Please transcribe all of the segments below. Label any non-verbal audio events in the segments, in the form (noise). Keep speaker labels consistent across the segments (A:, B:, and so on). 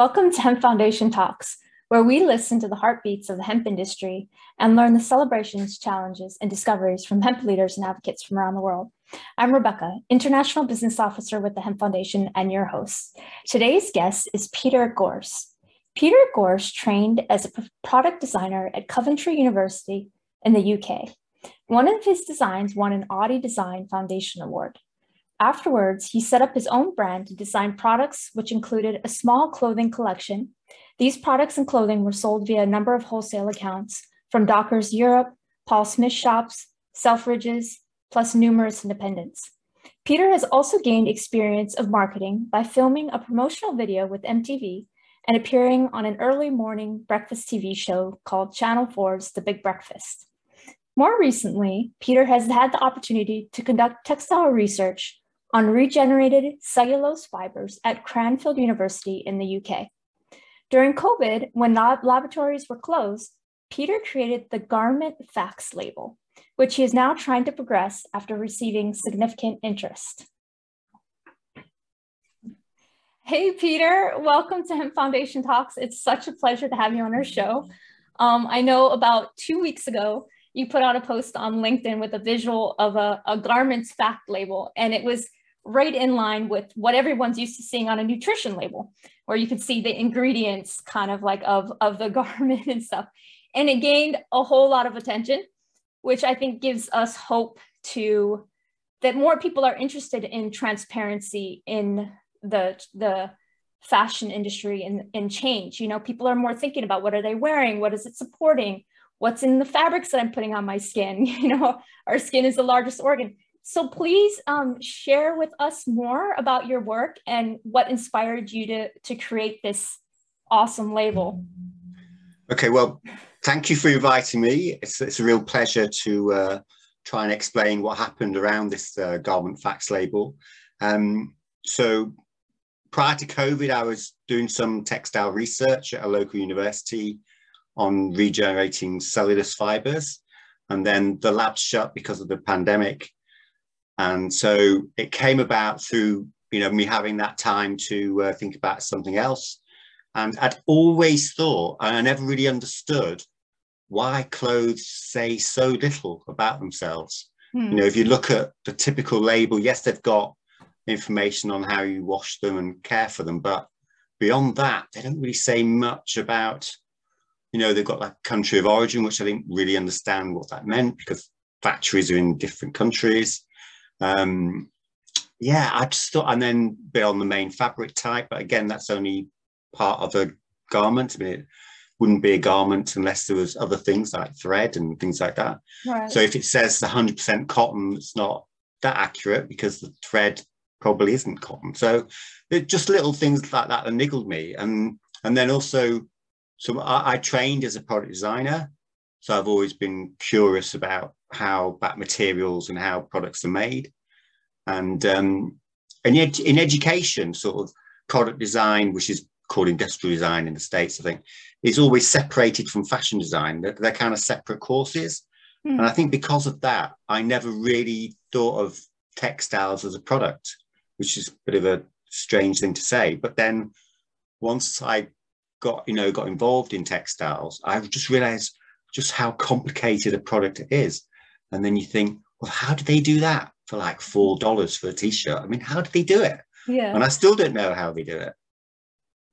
A: Welcome to Hemp Foundation Talks, where we listen to the heartbeats of the hemp industry and learn the celebrations, challenges, and discoveries from hemp leaders and advocates from around the world. I'm Rebecca, International Business Officer with the Hemp Foundation and your host. Today's guest is Peter Gorse. Peter Gorse trained as a product designer at Coventry University in the UK. One of his designs won an Audi Design Foundation Award. Afterwards, he set up his own brand to design products, which included a small clothing collection. These products and clothing were sold via a number of wholesale accounts from Dockers Europe, Paul Smith shops, Selfridges, plus numerous independents. Peter has also gained experience of marketing by filming a promotional video with MTV and appearing on an early morning breakfast TV show called Channel 4's The Big Breakfast. More recently, Peter has had the opportunity to conduct textile research on regenerated cellulose fibers at Cranfield University in the UK. During COVID, when lab laboratories were closed, Peter created the Garment Facts label, which he is now trying to progress after receiving significant interest. Hey, Peter, welcome to Hemp Foundation Talks. It's such a pleasure to have you on our show. Um, I know about two weeks ago, you put out a post on LinkedIn with a visual of a, a garments fact label, and it was right in line with what everyone's used to seeing on a nutrition label, where you can see the ingredients kind of like of, of the (laughs) garment and stuff. And it gained a whole lot of attention, which I think gives us hope to that more people are interested in transparency in the the fashion industry and, and change. You know, people are more thinking about what are they wearing, what is it supporting, what's in the fabrics that I'm putting on my skin. (laughs) You know, our skin is the largest organ. So please um, share with us more about your work and what inspired you to, to create this awesome label.
B: Okay, well, thank you for inviting me. It's, it's a real pleasure to uh, try and explain what happened around this uh, garment facts label. Um, so prior to COVID, I was doing some textile research at a local university on regenerating cellulose fibers. And then the lab shut because of the pandemic. And so it came about through, you know, me having that time to uh, think about something else. And I'd always thought, and I never really understood why clothes say so little about themselves. Hmm. You know, if you look at the typical label, yes, they've got information on how you wash them and care for them, but beyond that, they don't really say much about, you know, they've got that country of origin, which I didn't really understand what that meant because factories are in different countries. Um, yeah, I just thought, and then be on the main fabric type, but again, that's only part of a garment. I mean, it wouldn't be a garment unless there was other things like thread and things like that. Right. So if it says 100% cotton, it's not that accurate because the thread probably isn't cotton. So it just little things like that that niggled me. And and then also, so I, I trained as a product designer. So I've always been curious about how back materials and how products are made. And um, and yet in education, sort of product design, which is called industrial design in the States, I think, is always separated from fashion design. They're, they're kind of separate courses. Mm. And I think because of that, I never really thought of textiles as a product, which is a bit of a strange thing to say. But then once I got, you know, got involved in textiles, I just realized just how complicated a product it is. And then you think, well, how did they do that for like four dollars for a t-shirt? I mean, how did they do it? Yeah. And I still don't know how they do it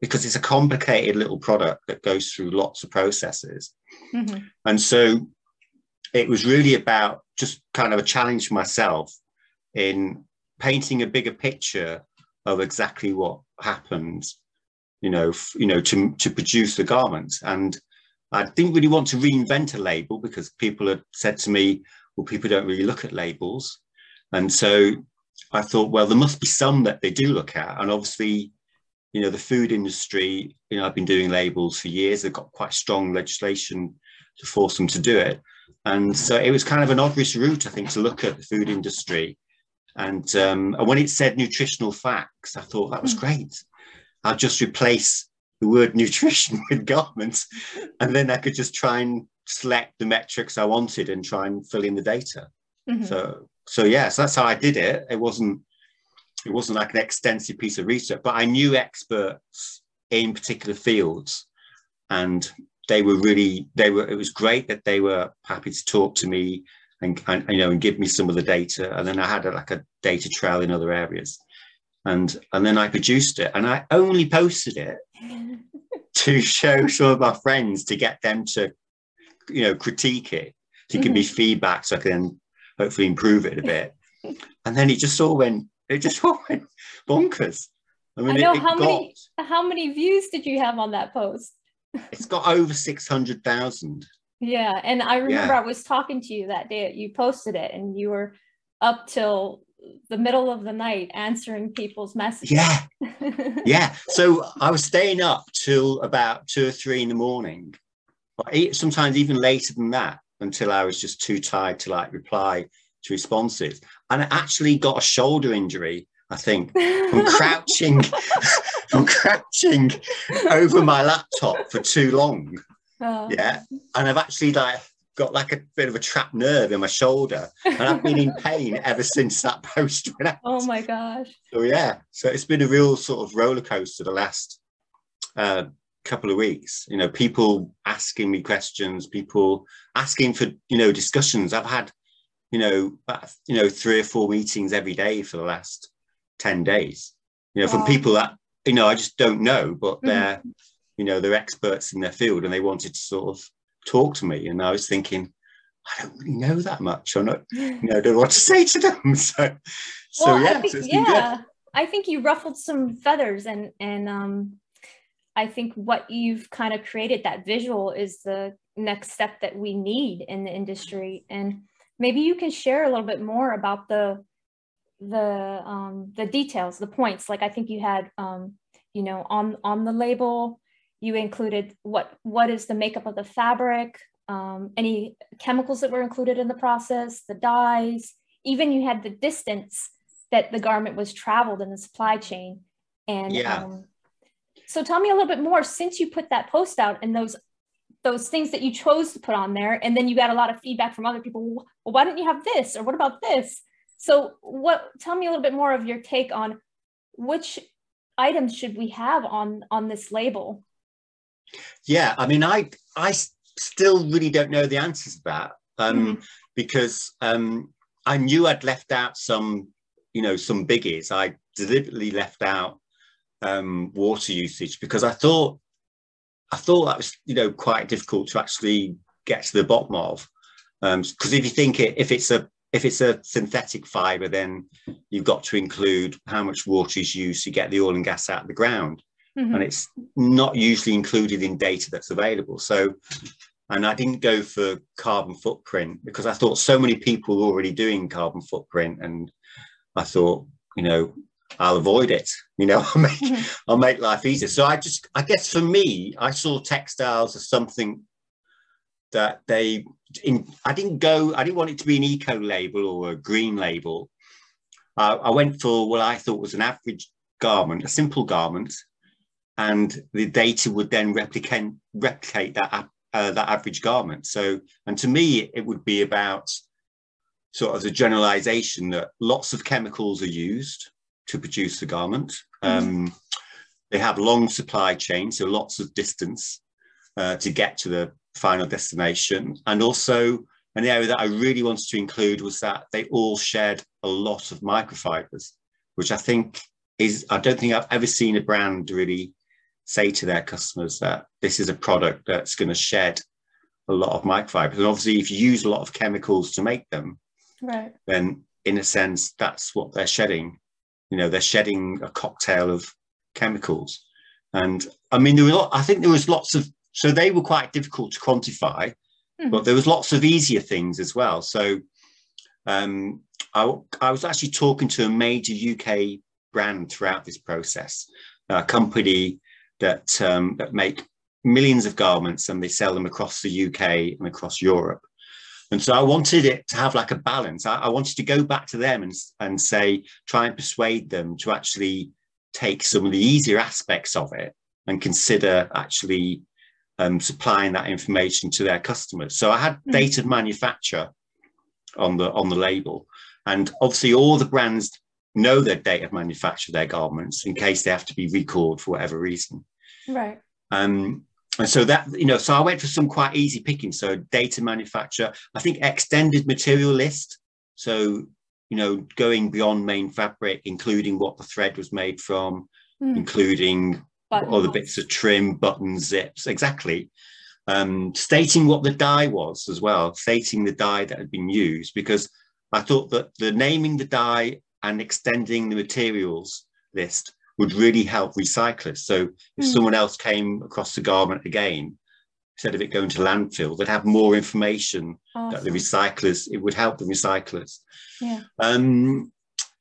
B: because it's a complicated little product that goes through lots of processes. Mm-hmm. And so it was really about just kind of a challenge for myself in painting a bigger picture of exactly what happens, you know, f- you know, to to produce the garments. And I didn't really want to reinvent a label because people had said to me, well, people don't really look at labels. And so I thought, well, there must be some that they do look at. And obviously, you know, the food industry, you know, I've been doing labels for years. They've got quite strong legislation to force them to do it. And so it was kind of an obvious route, I think, to look at the food industry. And, um, and when it said nutritional facts, I thought that was hmm. great. I'll just replace the word (laughs) nutrition with garments, and then I could just try and select the metrics I wanted and try and fill in the data. Mm-hmm. So so yeah, so that's how I did it. It wasn't it wasn't like an extensive piece of research, but I knew experts in particular fields. And they were really, they were, it was great that they were happy to talk to me and, and you know, and give me some of the data. And then I had a, like a data trail in other areas. And, and then I produced it and I only posted it (laughs) to show some of my friends to get them to, you know, critique it, to give me mm-hmm. feedback so I can hopefully improve it a (laughs) bit. And then it just all went, it just (laughs) all went bonkers.
A: I mean, I know it, it how got, many how many views did you have on that post?
B: it's got over six hundred thousand.
A: Yeah, and I remember yeah. I was talking to you that day. You posted it, and you were up till the middle of the night answering people's messages.
B: Yeah, (laughs) yeah. So I was staying up till about two or three in the morning, sometimes even later than that, until I was just too tired to like reply to responses. And I actually got a shoulder injury I think, from (laughs) crouching, (laughs) from crouching over my laptop for too long. Oh. Yeah, and I've actually like got like a bit of a trapped nerve in my shoulder, and I've been in pain ever since that post went out.
A: Oh my gosh!
B: So yeah, so it's been a real sort of roller coaster the last uh, couple of weeks. You know, people asking me questions, people asking for you know discussions. I've had you know you know three or four meetings every day for the last 10 days you know from people that you know i just don't know but mm-hmm. they're mm-hmm. you know they're experts in their field and they wanted to sort of talk to me and i was thinking i don't really know that much i'm not you know I don't know what to (laughs) say to them (laughs) so so well, yeah,
A: think,
B: so
A: yeah i think you ruffled some feathers and and um i think what you've kind of created that visual is the next step that we need in the industry and maybe you can share a little bit more about the the um, the details, the points. Like I think you had, um, you know, on on the label, you included what what is the makeup of the fabric, um, any chemicals that were included in the process, the dyes. Even you had the distance that the garment was traveled in the supply chain. And yeah. Um, so tell me a little bit more since you put that post out and those those things that you chose to put on there and then you got a lot of feedback from other people well why don't you have this or what about this so what tell me a little bit more of your take on which items should we have on on this label?
B: Yeah, I mean I I still really don't know the answers to that um, mm-hmm. because um, I knew I'd left out some you know some biggies. I deliberately left out um, water usage because I thought I thought that was you know quite difficult to actually get to the bottom of because um, if you think it if it's a if it's a synthetic fiber, then you've got to include how much water is used to get the oil and gas out of the ground. Mm-hmm. And it's not usually included in data that's available. So, and I didn't go for carbon footprint because I thought so many people were already doing carbon footprint. And I thought, you know, I'll avoid it. You know, (laughs) I'll make, mm-hmm. I'll make life easier. So I just, I guess for me, I saw textiles as something that they in, I didn't go, I didn't want it to be an eco label or a green label. Uh, I went for what I thought was an average garment, a simple garment, and the data would then replicate replicate that uh, that average garment. So, and to me, it would be about sort of the generalization that lots of chemicals are used to produce the garment. Mm. Um, they have long supply chains, so lots of distance uh, to get to the final destination. And also an area that I really wanted to include was that they all shared a lot of microfibers, which I think is, I don't think I've ever seen a brand really say to their customers that this is a product that's going to shed a lot of microfibers. And obviously, if you use a lot of chemicals to make them, right. then in a sense, that's what they're shedding. You know, they're shedding a cocktail of chemicals. And I mean, there were, lot, I think there was lots of so they were quite difficult to quantify, mm-hmm. but there was lots of easier things as well. So um, I, I, was actually talking to a major UK brand throughout this process, a company that um, that make millions of garments and they sell them across the UK and across Europe. And so I wanted it to have like a balance. I, I wanted to go back to them and, and say, try and persuade them to actually take some of the easier aspects of it and consider actually um, supplying that information to their customers. So I had mm. date of manufacture on the on the label, and obviously all the brands know their date of manufacture of their garments in case they have to be recalled for whatever reason.
A: Right.
B: Um, and so that you know, so I went for some quite easy picking. So data manufacturer, I think extended material list. So you know, going beyond main fabric, including what the thread was made from, mm. including Buttons. other bits of trim, buttons, zips, exactly. Um, stating what the dye was as well, stating the dye that had been used, because I thought that the naming the dye and extending the materials list would really help recyclers. So if mm. someone else came across the garment again, instead of it going to landfill, they'd have more information awesome. that the recyclers, it would help the recyclers.
A: Yeah.
B: Um,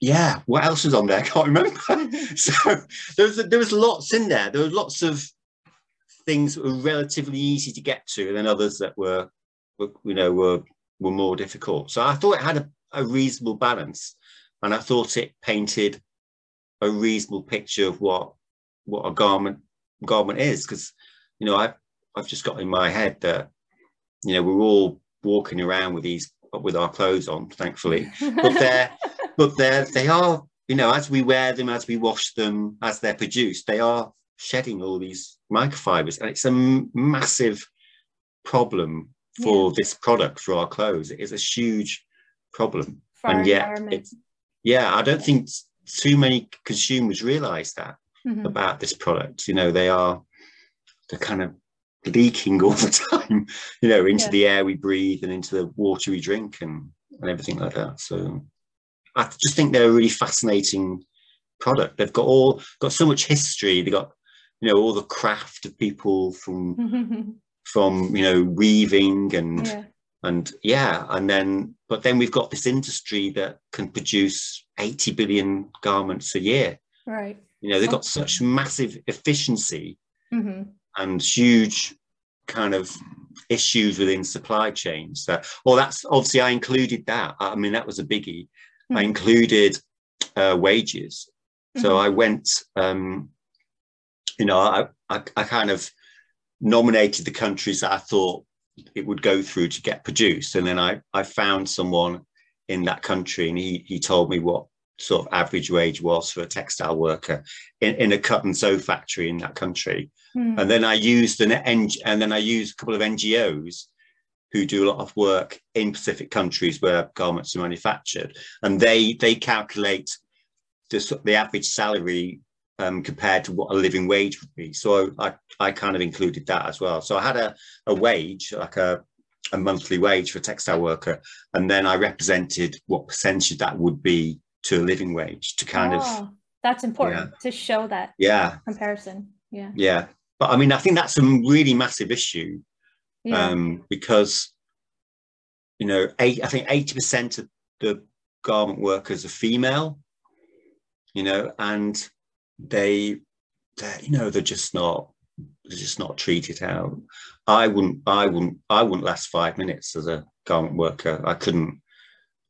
B: yeah, what else was on there? (laughs) I can't remember. (laughs) so there was, there was lots in there. There were lots of things that were relatively easy to get to, and then others that were, were you know, were were more difficult. So I thought it had a, a reasonable balance, and I thought it painted a reasonable picture of what what a garment garment is. Because you know, I've I've just got in my head that you know we're all walking around with these with our clothes on, thankfully, but they're (laughs) but they're they are you know as we wear them, as we wash them, as they're produced, they are shedding all these microfibers, and it's a massive problem for yeah. this product for our clothes. It is a huge problem,
A: for and yet,
B: yeah, I don't think too many consumers realize that mm-hmm. about this product. You know, they are they're kind of leaking (laughs) all the time, you know, into yeah. the air we breathe and into the water we drink and, and everything like that. So I just think they're a really fascinating product. They've got all got so much history. They've got, you know, all the craft of people from from you know weaving and yeah. and yeah, and then but then we've got this industry that can produce 80 billion garments a year.
A: Right.
B: You know, they've got such massive efficiency mm-hmm. and huge kind of issues within supply chains that well that's obviously i included that i mean that was a biggie mm-hmm. i included uh, wages so mm-hmm. i went um you know I, I i kind of nominated the countries that i thought it would go through to get produced. And then I, I found someone in that country and he, he told me what sort of average wage was for a textile worker in, in a cut and sew factory in that country. Mm. And then I used an and then I used a couple of NGOs who do a lot of work in Pacific countries where garments are manufactured. And they they calculate the, the average salary um, compared to what a living wage would be. So I, I kind of included that as well. So I had a, a wage, like a, a monthly wage for a textile worker, and then I represented what percentage that would be to a living wage to kind oh, of.
A: That's important yeah. to show that
B: yeah
A: comparison. Yeah.
B: Yeah. But I mean, I think that's a really massive issue yeah. um, because, you know, eight, I think 80% of the garment workers are female, you know, and they, you know, they're just not, just not treat it out. I wouldn't, I wouldn't, I wouldn't last five minutes as a garment worker. I couldn't.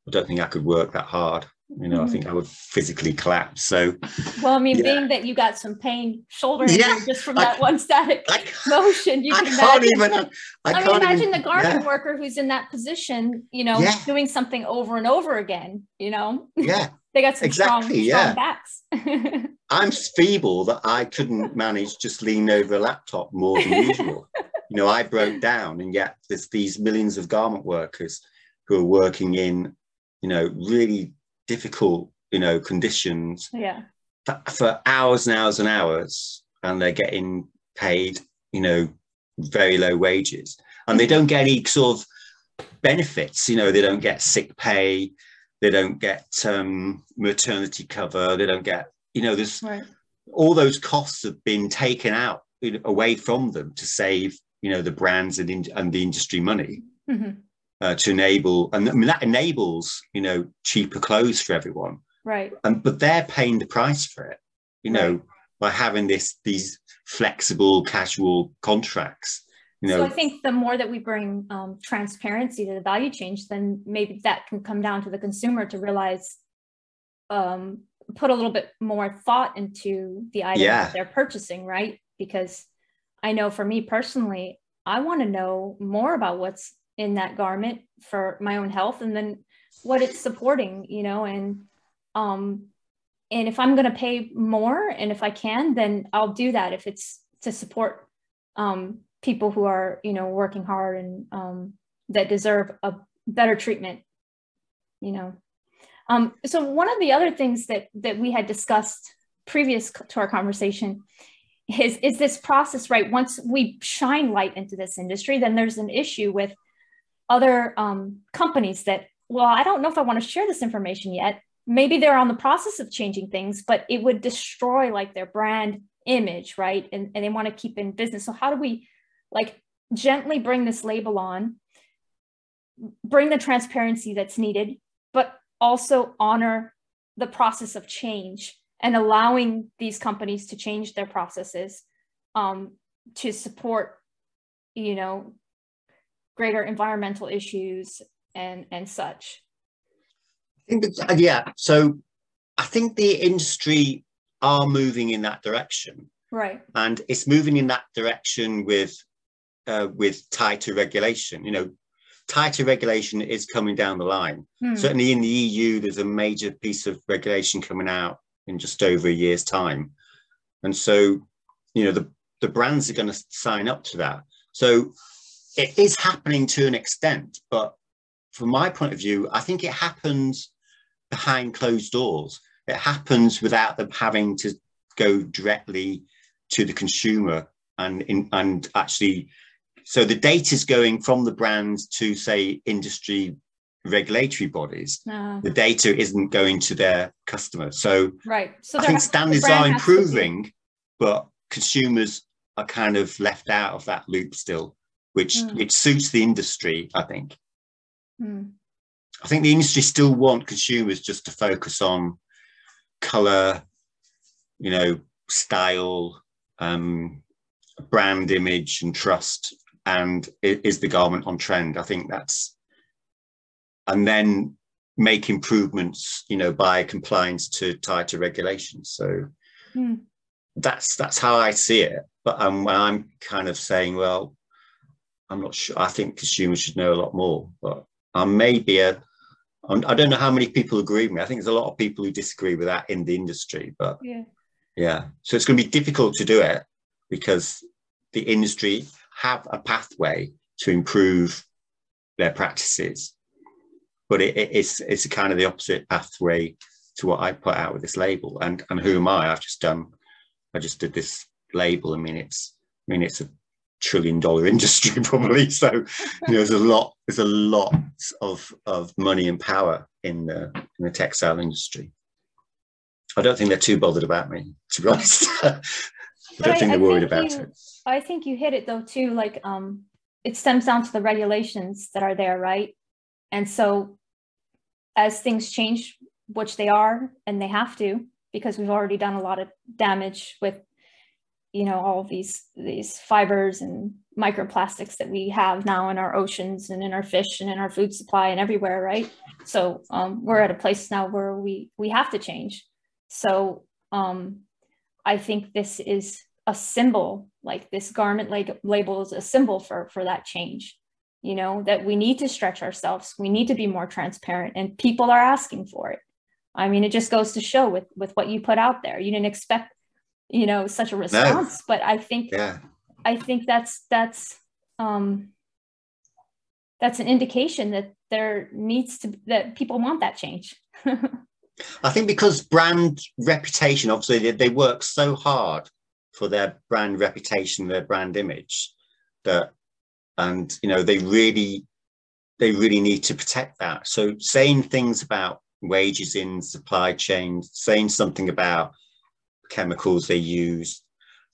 B: I don't think I could work that hard. You know, mm-hmm. I think I would physically collapse. So,
A: well, I mean, yeah. being that you got some pain shoulder yeah, just from that I, one static I, (laughs) motion, you I can imagine. Even, I, I mean, imagine even, the garment yeah. worker who's in that position, you know, yeah. doing something over and over again. You know,
B: yeah,
A: they got some exactly, strong, strong backs. (laughs)
B: I'm feeble that I couldn't manage just lean over a laptop more than usual. you know, I broke down, and yet there's these millions of garment workers who are working in, you know, really difficult, you know, conditions.
A: Yeah.
B: For, for hours and hours and hours, and they're getting paid, you know, very low wages, and they don't get any sort of benefits. You know, they don't get sick pay, they don't get um, maternity cover, they don't get you know, there's right. all those costs have been taken out away from them to save, you know, the brands and, in, and the industry money mm-hmm. uh, to enable, and I mean, that enables, you know, cheaper clothes for everyone.
A: Right.
B: And, but they're paying the price for it, you know, right. by having this, these flexible, casual contracts. You know,
A: so I think the more that we bring um, transparency to the value change, then maybe that can come down to the consumer to realize um, put a little bit more thought into the item yeah. that they're purchasing, right? Because I know for me personally, I want to know more about what's in that garment for my own health and then what it's supporting, you know, and um and if I'm going to pay more and if I can, then I'll do that if it's to support um, people who are you know working hard and um, that deserve a better treatment you know. Um, so one of the other things that that we had discussed previous to our conversation is is this process right? Once we shine light into this industry then there's an issue with other um, companies that well i don't know if i want to share this information yet. Maybe they're on the process of changing things but it would destroy like their brand image right? And, and they want to keep in business. So how do we like gently bring this label on. Bring the transparency that's needed but also honor the process of change and allowing these companies to change their processes um, to support you know greater environmental issues and and such.
B: I think that, uh, yeah so i think the industry are moving in that direction.
A: Right.
B: And it's moving in that direction with uh, with tighter regulation you know tighter regulation is coming down the line hmm. certainly in the eu there's a major piece of regulation coming out in just over a year's time. And so, you know, the, the brands are going to sign up to that. So it is happening to an extent, but from my point of view, I think it happens behind closed doors. It happens without them having to go directly to the consumer and in, and actually so the data is going from the brands to say industry regulatory bodies, uh, the data isn't going to their customers. So,
A: right. So
B: I think standards are improving, but consumers are kind of left out of that loop still, which mm. which suits the industry. I think. Mm. I think the industry still want consumers just to focus on color, you know, style, um, brand image, and trust. And is the garment on trend? I think that's and then make improvements, you know, by compliance to tighter regulations. So mm. that's that's how I see it. But um, when I'm kind of saying, well, I'm not sure. I think consumers should know a lot more. But I may be a. I don't know how many people agree with me. I think there's a lot of people who disagree with that in the industry. But
A: yeah,
B: yeah. So it's going to be difficult to do it because the industry have a pathway to improve their practices but it, it's it's kind of the opposite pathway to what I put out with this label. And and who am I? I've just done I just did this label. I mean, it's I mean it's a trillion dollar (laughs) industry probably. So you know, there's a lot there's a lot of of money and power in the in the textile industry. I don't think they're too bothered about me, to be honest. (laughs) I don't think they're worried about it.
A: I think you hit it though too. Like um, it stems down to the regulations that are there, right? And so as things change, which they are, and they have to, because we've already done a lot of damage with, you know, all these these fibers and microplastics that we have now in our oceans and in our fish and in our food supply and everywhere, right? So um, we're at a place now where we we have to change. So um, I think this is a symbol, like this garment like label is a symbol for for that change you know that we need to stretch ourselves we need to be more transparent and people are asking for it i mean it just goes to show with with what you put out there you didn't expect you know such a response no. but i think
B: yeah.
A: i think that's that's um that's an indication that there needs to that people want that change (laughs)
B: i think because brand reputation obviously they, they work so hard for their brand reputation their brand image that and you know they really they really need to protect that. So saying things about wages in supply chain saying something about chemicals they use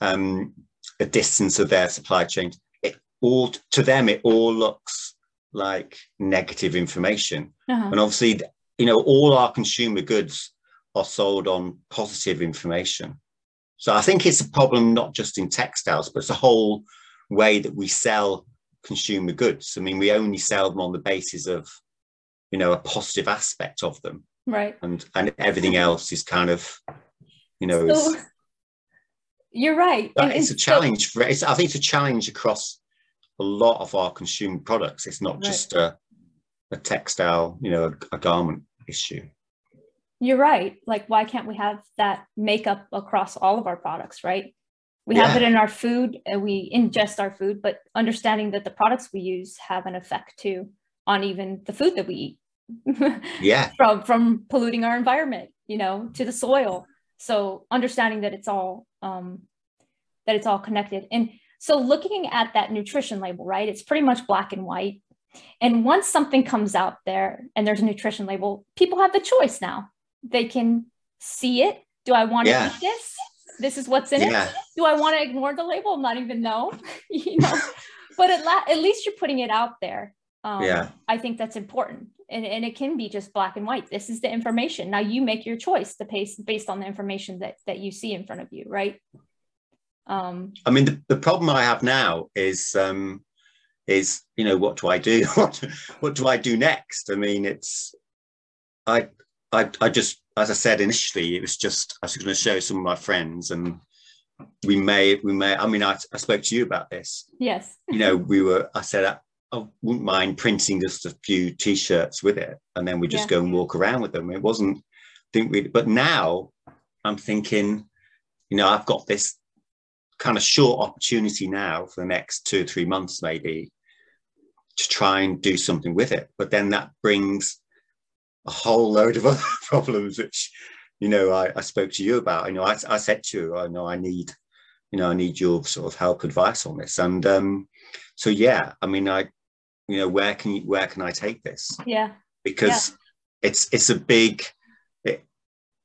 B: um, the distance of their supply chain it all to them it all looks like negative information. Uh-huh. and obviously you know all our consumer goods are sold on positive information so i think it's a problem not just in textiles but it's a whole way that we sell consumer goods. I mean, we only sell them on the basis of, you know, a positive aspect of them.
A: Right.
B: And and everything else is kind of, you know, so,
A: you're right.
B: And, it's a challenge so, for it's, I think it's a challenge across a lot of our consumer products. It's not right. just a, a textile, you know, a, a garment issue.
A: You're right. Like, why can't we have that makeup across all of our products, right? We yeah. have it in our food and we ingest our food, but understanding that the products we use have an effect too on even the food that we eat. (laughs)
B: yeah.
A: From from polluting our environment, you know, to the soil. So understanding that it's all um, that it's all connected. And so looking at that nutrition label, right? It's pretty much black and white. And once something comes out there and there's a nutrition label, people have the choice now. They can see it. Do I want to yeah. eat this? This is what's in yeah. it. Do I want to ignore the label? Not even know, (laughs) you know. but at, la- at least you're putting it out there. Um, yeah. I think that's important. And, and it can be just black and white. This is the information. Now you make your choice to pace based on the information that that you see in front of you, right?
B: Um, I mean, the, the problem I have now is um, is you know what do I do? (laughs) what what do I do next? I mean, it's I I I just as I said initially, it was just I was going to show some of my friends and we may we may i mean I, I spoke to you about this.
A: Yes.
B: You know we were i said I, I, wouldn't mind printing just a few t-shirts with it. And then we just yeah. go and walk around with them. It wasn't I think we but now i'm thinking you know i've got this kind of short opportunity now for the next two or three months maybe to try and do something with it. But then that brings a whole load of (laughs) other problems which you know I, I spoke to you about. You know I, I said to you I know I need you know I need your sort of help advice on this. And um so yeah I mean I you know where can you where can I take this?
A: Yeah.
B: Because yeah. it's it's a big it,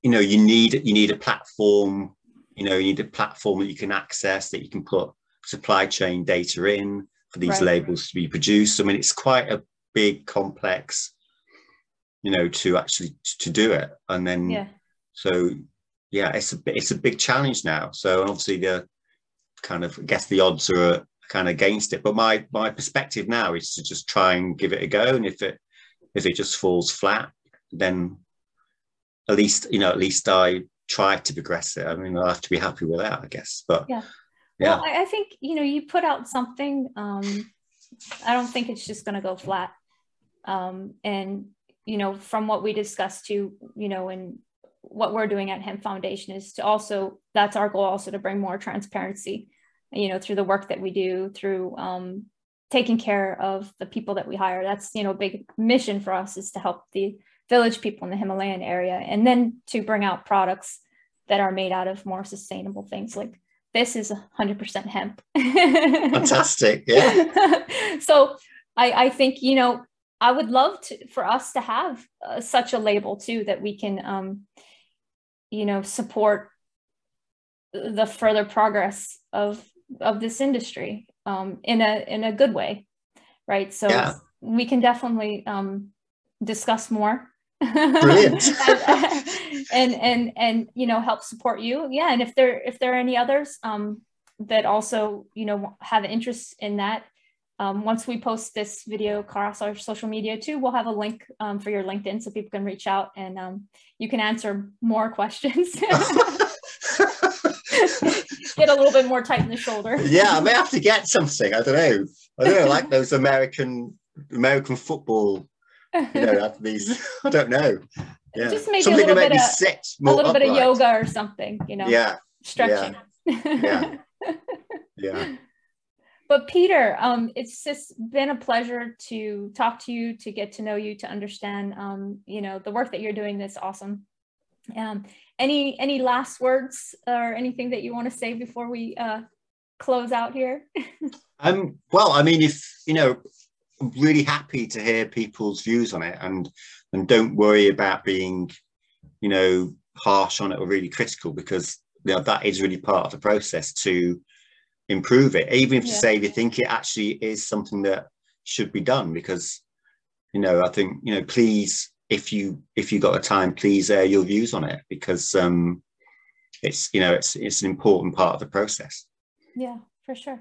B: you know you need you need a platform you know you need a platform that you can access that you can put supply chain data in for these right. labels to be produced. I mean it's quite a big complex you know to actually to do it. And then
A: yeah.
B: so yeah it's a it's a big challenge now. So obviously the kind of I guess the odds are kind of against it. But my my perspective now is to just try and give it a go. And if it if it just falls flat then at least you know at least i try to progress it. I mean i'll have to be happy with that i guess. But
A: yeah. yeah. Well, I, I think you know you put out something um i don't think it's just going to go flat. Um and you know, from what we discussed to, you know, and what we're doing at Hemp Foundation is to also, that's our goal also to bring more transparency, you know, through the work that we do, through um, taking care of the people that we hire. That's, you know, a big mission for us is to help the village people in the Himalayan area and then to bring out products that are made out of more sustainable things like this is 100% hemp. (laughs)
B: Fantastic. Yeah. (laughs)
A: so I, I think, you know, I would love to, for us to have uh, such a label too that we can, um, you know, support the further progress of of this industry um, in a in a good way, right? So yeah. we can definitely um, discuss more.
B: Brilliant. (laughs)
A: and, and and you know help support you. Yeah, and if there if there are any others um, that also you know have interest in that um, once we post this video across our social media too, we'll have a link um, for your LinkedIn so people can reach out and um, you can answer more questions. (laughs) get a little bit more tight in the shoulder. (laughs)
B: yeah, I may have to get something. I don't know. I don't know, like those American American football. You know, these. I don't know.
A: Yeah. Just maybe something a little bit of a little upright. bit of yoga or something. You know.
B: Yeah.
A: Stretching.
B: Yeah. yeah. (laughs) yeah
A: but Peter, um, it's just been a pleasure to talk to you, to get to know you, to understand, um, you know, the work that you're doing. That's awesome. Um, any any last words or anything that you want to say before we uh, close out here? (laughs)
B: um, well, I mean, if you know, I'm really happy to hear people's views on it, and and don't worry about being, you know, harsh on it or really critical because you know that is really part of the process to improve it, even if yeah. you say you think it actually is something that should be done. Because you know, I think you know, please, if you if you got the time, please air your views on it because um, it's you know it's it's an important part of the process.
A: Yeah, for sure.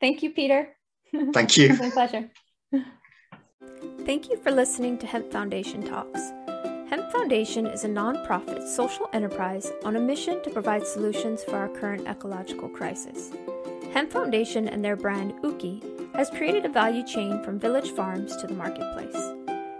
A: Thank you, Peter. (laughs)
B: Thank you.
A: it's a pleasure. (laughs) Thank you for listening to Hemp Foundation Talks. Hemp Foundation is a nonprofit social enterprise on a mission to provide solutions for our current ecological crisis. Hemp Foundation and their brand Ukhi has created a value chain from village farms to the marketplace.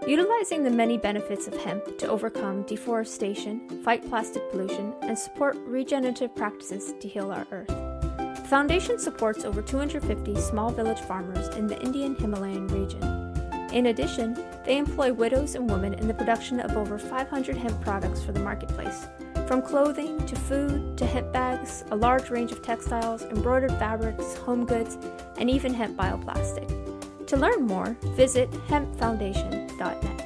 A: Utilizing the many benefits of hemp to overcome deforestation, fight plastic pollution, and support regenerative practices to heal our earth. The foundation supports over 250 small village farmers in the Indian Himalayan region. In addition, they employ widows and women in the production of over 500 hemp products for the marketplace. From clothing to food to hemp bags, a large range of textiles, embroidered fabrics, home goods, and even hemp bioplastic. To learn more, visit hempfoundation.net.